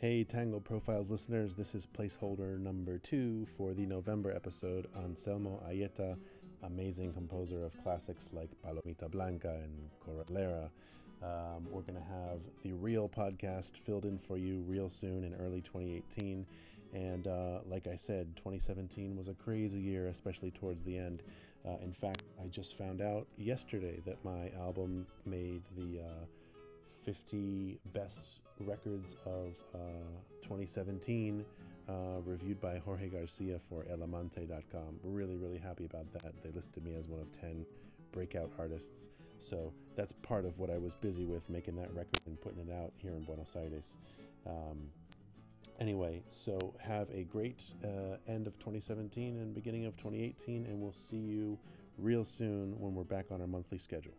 Hey, Tango Profiles listeners, this is placeholder number two for the November episode Anselmo Aieta, amazing composer of classics like Palomita Blanca and Corralera. Um, we're going to have the real podcast filled in for you real soon in early 2018. And uh, like I said, 2017 was a crazy year, especially towards the end. Uh, in fact, I just found out yesterday that my album made the. Uh, 50 best records of uh, 2017 uh, reviewed by Jorge Garcia for elamante.com. Really, really happy about that. They listed me as one of 10 breakout artists. So that's part of what I was busy with, making that record and putting it out here in Buenos Aires. Um, anyway, so have a great uh, end of 2017 and beginning of 2018, and we'll see you real soon when we're back on our monthly schedule.